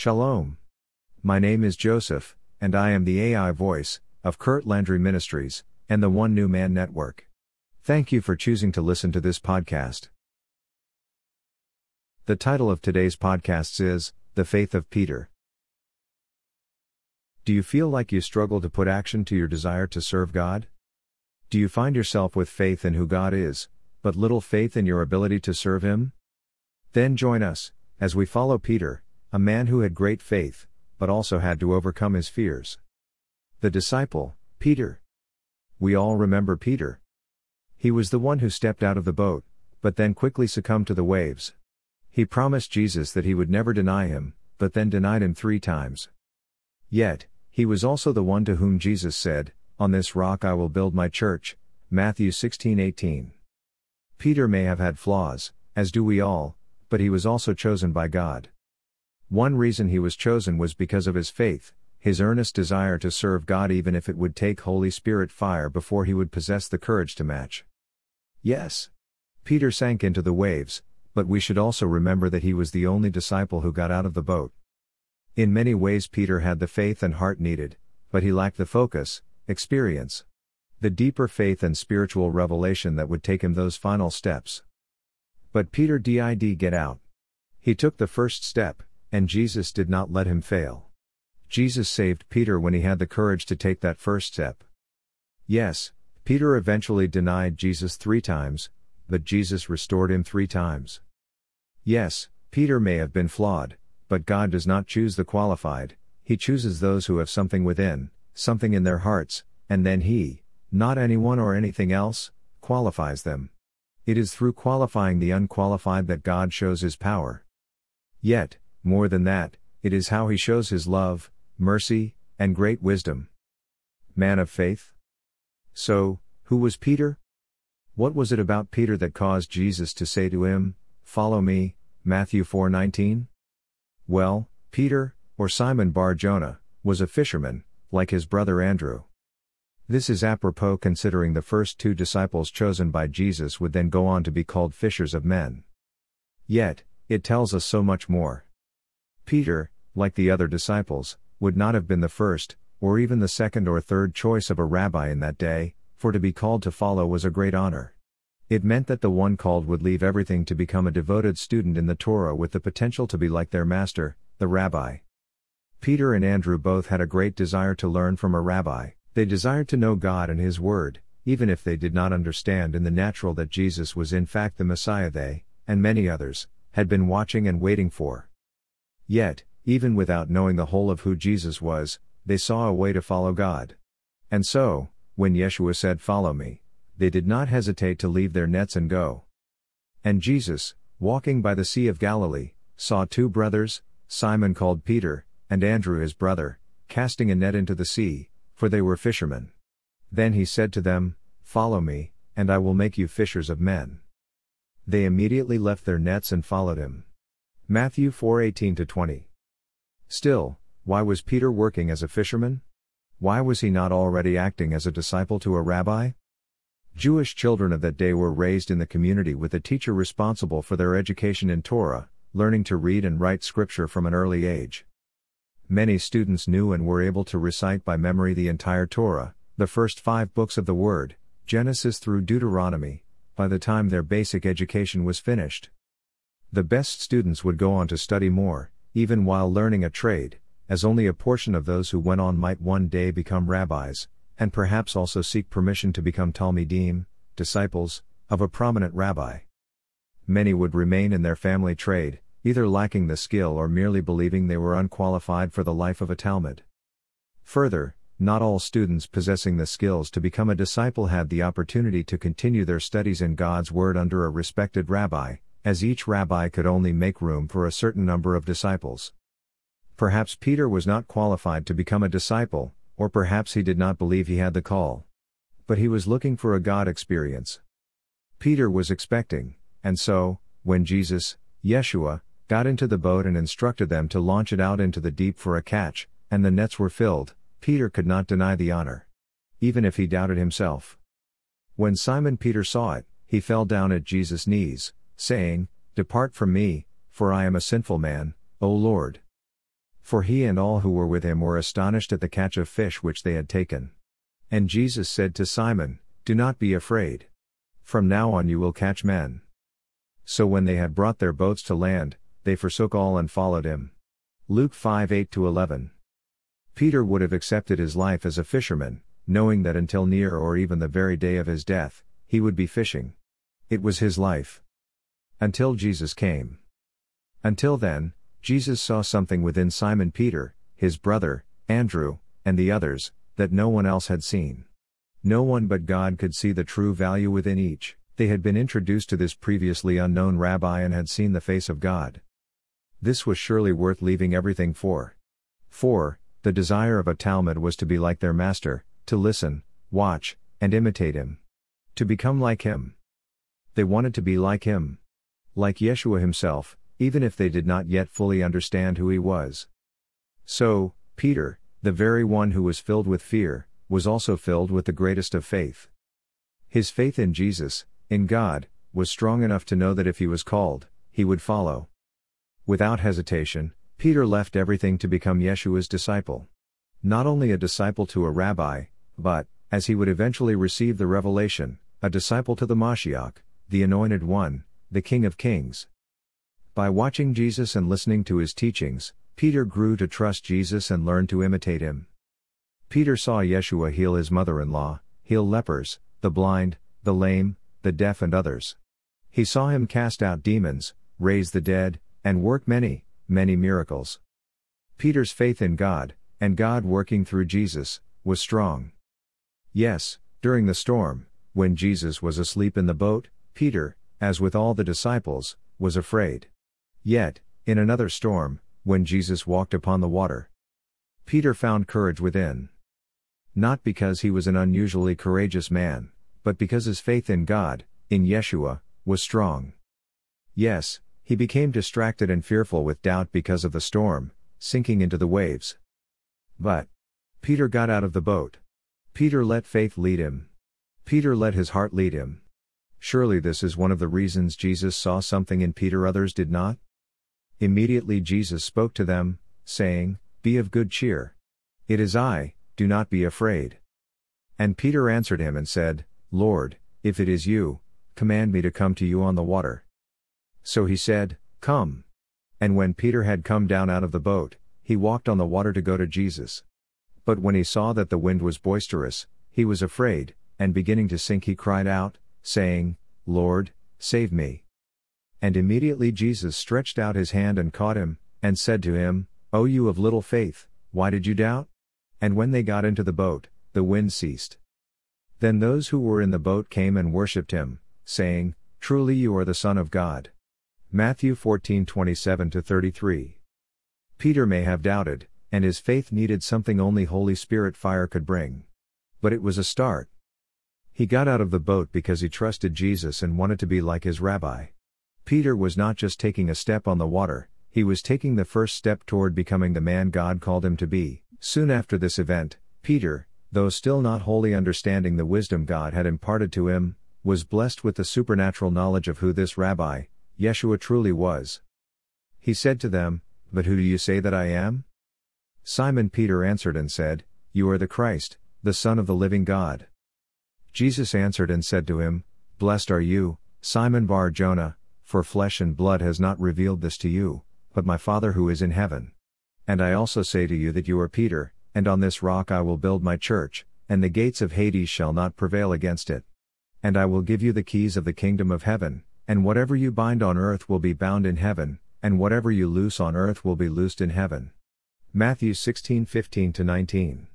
Shalom. My name is Joseph, and I am the AI voice of Kurt Landry Ministries and the One New Man Network. Thank you for choosing to listen to this podcast. The title of today's podcast is The Faith of Peter. Do you feel like you struggle to put action to your desire to serve God? Do you find yourself with faith in who God is, but little faith in your ability to serve Him? Then join us, as we follow Peter, a man who had great faith, but also had to overcome his fears. The disciple, Peter. We all remember Peter. He was the one who stepped out of the boat, but then quickly succumbed to the waves. He promised Jesus that he would never deny him, but then denied him three times. Yet, he was also the one to whom Jesus said, On this rock I will build my church. Matthew 16:18. Peter may have had flaws, as do we all, but he was also chosen by God. One reason he was chosen was because of his faith, his earnest desire to serve God even if it would take Holy Spirit fire before he would possess the courage to match. Yes. Peter sank into the waves, but we should also remember that he was the only disciple who got out of the boat. In many ways, Peter had the faith and heart needed, but he lacked the focus, experience, the deeper faith and spiritual revelation that would take him those final steps. But Peter did get out. He took the first step, and Jesus did not let him fail. Jesus saved Peter when he had the courage to take that first step. Yes, Peter eventually denied Jesus three times, but Jesus restored him three times. Yes, Peter may have been flawed, but God does not choose the qualified, He chooses those who have something within, something in their hearts, and then He, not anyone or anything else, qualifies them. It is through qualifying the unqualified that God shows His power. Yet, more than that, it is how he shows his love, mercy, and great wisdom. Man of faith? So, who was Peter? What was it about Peter that caused Jesus to say to him, Follow me, Matthew 4:19? Well, Peter, or Simon Bar Jonah, was a fisherman, like his brother Andrew. This is apropos considering the first two disciples chosen by Jesus would then go on to be called fishers of men. Yet, it tells us so much more. Peter, like the other disciples, would not have been the first, or even the second or third choice of a rabbi in that day, for to be called to follow was a great honor. It meant that the one called would leave everything to become a devoted student in the Torah with the potential to be like their master, the rabbi. Peter and Andrew both had a great desire to learn from a rabbi, they desired to know God and His Word, even if they did not understand in the natural that Jesus was in fact the Messiah they, and many others, had been watching and waiting for. Yet, even without knowing the whole of who Jesus was, they saw a way to follow God. And so, when Yeshua said, Follow me, they did not hesitate to leave their nets and go. And Jesus, walking by the Sea of Galilee, saw two brothers, Simon called Peter, and Andrew his brother, casting a net into the sea, for they were fishermen. Then he said to them, Follow me, and I will make you fishers of men. They immediately left their nets and followed him. Matthew 4:18 20. Still, why was Peter working as a fisherman? Why was he not already acting as a disciple to a rabbi? Jewish children of that day were raised in the community with a teacher responsible for their education in Torah, learning to read and write scripture from an early age. Many students knew and were able to recite by memory the entire Torah, the first five books of the Word, Genesis through Deuteronomy, by the time their basic education was finished. The best students would go on to study more, even while learning a trade, as only a portion of those who went on might one day become rabbis, and perhaps also seek permission to become Talmidim, disciples, of a prominent rabbi. Many would remain in their family trade, either lacking the skill or merely believing they were unqualified for the life of a Talmid. Further, not all students possessing the skills to become a disciple had the opportunity to continue their studies in God's Word under a respected rabbi, as each rabbi could only make room for a certain number of disciples. Perhaps Peter was not qualified to become a disciple, or perhaps he did not believe he had the call. But he was looking for a God experience. Peter was expecting, and so, when Jesus, Yeshua, got into the boat and instructed them to launch it out into the deep for a catch, and the nets were filled, Peter could not deny the honor. Even if he doubted himself. When Simon Peter saw it, he fell down at Jesus' knees, saying, Depart from me, for I am a sinful man, O Lord. For he and all who were with him were astonished at the catch of fish which they had taken. And Jesus said to Simon, Do not be afraid. From now on you will catch men. So when they had brought their boats to land, they forsook all and followed him. Luke 5 8 11. Peter would have accepted his life as a fisherman, knowing that until near or even the very day of his death, he would be fishing. It was his life. Until Jesus came. Until then, Jesus saw something within Simon Peter, his brother, Andrew, and the others, that no one else had seen. No one but God could see the true value within each. They had been introduced to this previously unknown rabbi and had seen the face of God. This was surely worth leaving everything for. For, the desire of a Talmid was to be like their master, to listen, watch, and imitate him. To become like him. They wanted to be like him. Like Yeshua himself, even if they did not yet fully understand who he was. So, Peter, the very one who was filled with fear, was also filled with the greatest of faith. His faith in Jesus, in God, was strong enough to know that if he was called, he would follow. Without hesitation, Peter left everything to become Yeshua's disciple. Not only a disciple to a rabbi, but, as he would eventually receive the revelation, a disciple to the Mashiach, the Anointed One, the King of Kings. By watching Jesus and listening to his teachings, Peter grew to trust Jesus and learned to imitate him. Peter saw Yeshua heal his mother in law, heal lepers, the blind, the lame, the deaf, and others. He saw him cast out demons, raise the dead, and work many, many miracles. Peter's faith in God, and God working through Jesus, was strong. Yes, during the storm, when Jesus was asleep in the boat, Peter, as with all the disciples, was afraid. Yet, in another storm, when Jesus walked upon the water, Peter found courage within. Not because he was an unusually courageous man, but because his faith in God, in Yeshua, was strong. Yes, he became distracted and fearful with doubt because of the storm, sinking into the waves. But, Peter got out of the boat. Peter let faith lead him. Peter let his heart lead him. Surely this is one of the reasons Jesus saw something in Peter others did not? Immediately Jesus spoke to them, saying, Be of good cheer. It is I, do not be afraid. And Peter answered him and said, Lord, if it is you, command me to come to you on the water. So he said, Come. And when Peter had come down out of the boat, he walked on the water to go to Jesus. But when he saw that the wind was boisterous, he was afraid, and beginning to sink he cried out, saying, Lord, save me. And immediately Jesus stretched out his hand and caught him, and said to him, O you of little faith, why did you doubt? And when they got into the boat, the wind ceased. Then those who were in the boat came and worshipped him, saying, Truly you are the Son of God. Matthew 14 27 33. Peter may have doubted, and his faith needed something only Holy Spirit fire could bring. But it was a start. He got out of the boat because he trusted Jesus and wanted to be like his rabbi. Peter was not just taking a step on the water, he was taking the first step toward becoming the man God called him to be. Soon after this event, Peter, though still not wholly understanding the wisdom God had imparted to him, was blessed with the supernatural knowledge of who this rabbi, Yeshua truly was. He said to them, But who do you say that I am? Simon Peter answered and said, You are the Christ, the Son of the living God. Jesus answered and said to him, Blessed are you, Simon Bar Jonah, for flesh and blood has not revealed this to you, but my Father who is in heaven. And I also say to you that you are Peter, and on this rock I will build my church, and the gates of Hades shall not prevail against it. And I will give you the keys of the kingdom of heaven, and whatever you bind on earth will be bound in heaven, and whatever you loose on earth will be loosed in heaven. Matthew 16:15 19.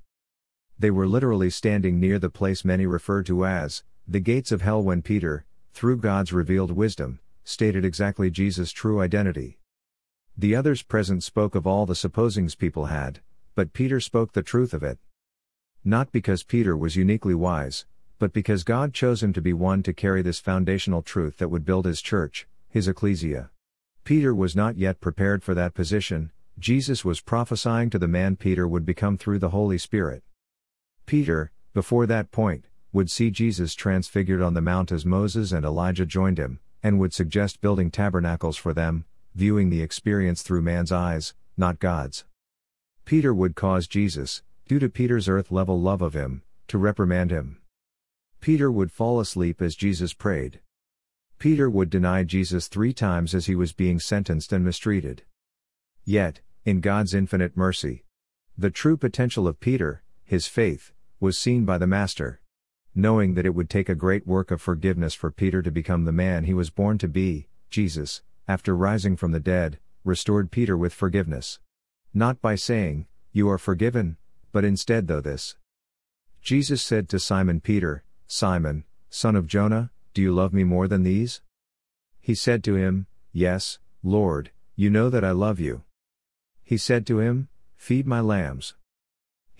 They were literally standing near the place many refer to as the gates of hell when Peter, through God's revealed wisdom, stated exactly Jesus' true identity. The others present spoke of all the supposings people had, but Peter spoke the truth of it. Not because Peter was uniquely wise, but because God chose him to be one to carry this foundational truth that would build his church, his ecclesia. Peter was not yet prepared for that position, Jesus was prophesying to the man Peter would become through the Holy Spirit. Peter, before that point, would see Jesus transfigured on the mount as Moses and Elijah joined him, and would suggest building tabernacles for them, viewing the experience through man's eyes, not God's. Peter would cause Jesus, due to Peter's earth level love of him, to reprimand him. Peter would fall asleep as Jesus prayed. Peter would deny Jesus three times as he was being sentenced and mistreated. Yet, in God's infinite mercy, the true potential of Peter, his faith, was seen by the Master. Knowing that it would take a great work of forgiveness for Peter to become the man he was born to be, Jesus, after rising from the dead, restored Peter with forgiveness. Not by saying, You are forgiven, but instead, though this. Jesus said to Simon Peter, Simon, son of Jonah, do you love me more than these? He said to him, Yes, Lord, you know that I love you. He said to him, Feed my lambs.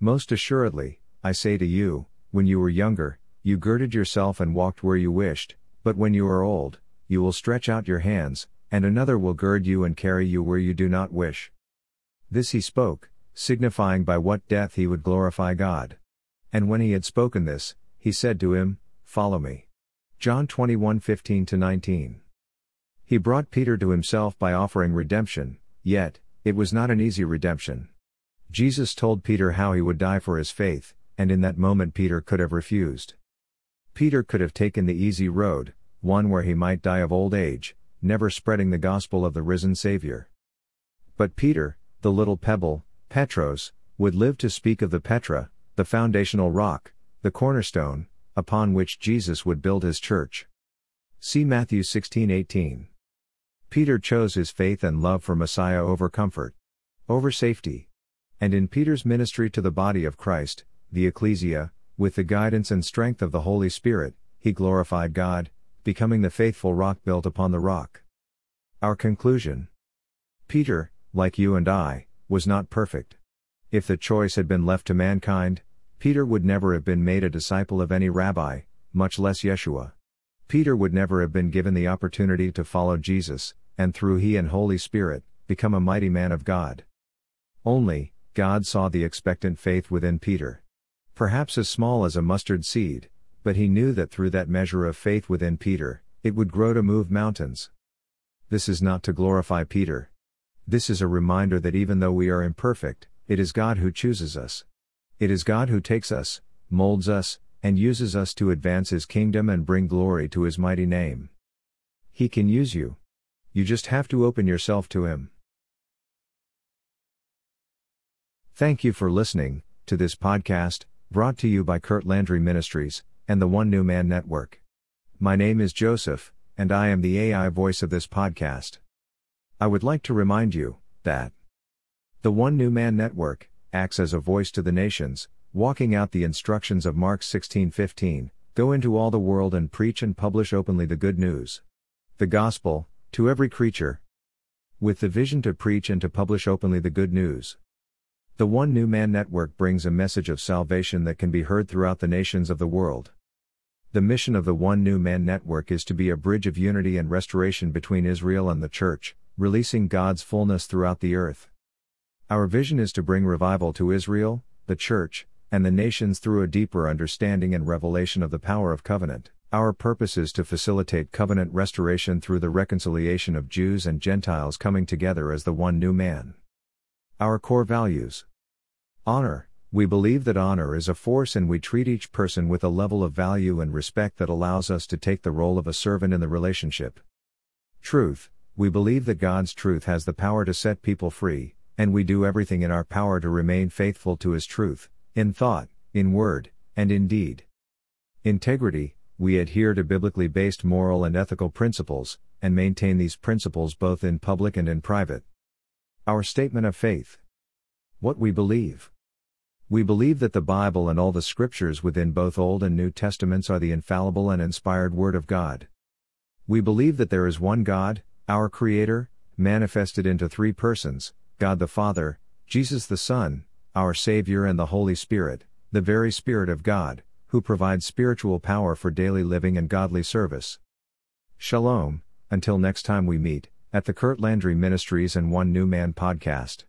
most assuredly, I say to you, when you were younger, you girded yourself and walked where you wished, but when you are old, you will stretch out your hands, and another will gird you and carry you where you do not wish. This he spoke, signifying by what death he would glorify God. And when he had spoken this, he said to him, Follow me. John 21 15 19. He brought Peter to himself by offering redemption, yet, it was not an easy redemption. Jesus told Peter how he would die for his faith, and in that moment Peter could have refused. Peter could have taken the easy road, one where he might die of old age, never spreading the gospel of the risen Savior. But Peter, the little pebble, Petros, would live to speak of the Petra, the foundational rock, the cornerstone, upon which Jesus would build his church. See Matthew 16:18. Peter chose his faith and love for Messiah over comfort, over safety. And in Peter's ministry to the body of Christ, the ecclesia, with the guidance and strength of the Holy Spirit, he glorified God, becoming the faithful rock built upon the rock. Our conclusion Peter, like you and I, was not perfect. If the choice had been left to mankind, Peter would never have been made a disciple of any rabbi, much less Yeshua. Peter would never have been given the opportunity to follow Jesus, and through he and Holy Spirit, become a mighty man of God. Only, God saw the expectant faith within Peter. Perhaps as small as a mustard seed, but he knew that through that measure of faith within Peter, it would grow to move mountains. This is not to glorify Peter, this is a reminder that even though we are imperfect, it is God who chooses us. It is God who takes us, molds us, and uses us to advance His kingdom and bring glory to His mighty name. He can use you. You just have to open yourself to Him. Thank you for listening to this podcast, brought to you by Kurt Landry Ministries and the One New Man Network. My name is Joseph, and I am the AI voice of this podcast. I would like to remind you that the One New Man Network acts as a voice to the nations, walking out the instructions of Mark 16:15, go into all the world and preach and publish openly the good news. The gospel to every creature with the vision to preach and to publish openly the good news. The One New Man Network brings a message of salvation that can be heard throughout the nations of the world. The mission of the One New Man Network is to be a bridge of unity and restoration between Israel and the Church, releasing God's fullness throughout the earth. Our vision is to bring revival to Israel, the Church, and the nations through a deeper understanding and revelation of the power of covenant. Our purpose is to facilitate covenant restoration through the reconciliation of Jews and Gentiles coming together as the one new man. Our core values Honor. We believe that honor is a force and we treat each person with a level of value and respect that allows us to take the role of a servant in the relationship. Truth we believe that God's truth has the power to set people free, and we do everything in our power to remain faithful to His truth, in thought, in word, and in deed. Integrity, we adhere to biblically based moral and ethical principles, and maintain these principles both in public and in private. Our statement of faith. What we believe. We believe that the Bible and all the scriptures within both Old and New Testaments are the infallible and inspired Word of God. We believe that there is one God, our Creator, manifested into three persons God the Father, Jesus the Son, our Savior, and the Holy Spirit, the very Spirit of God, who provides spiritual power for daily living and godly service. Shalom, until next time we meet at the Kurt Landry Ministries and One New Man podcast.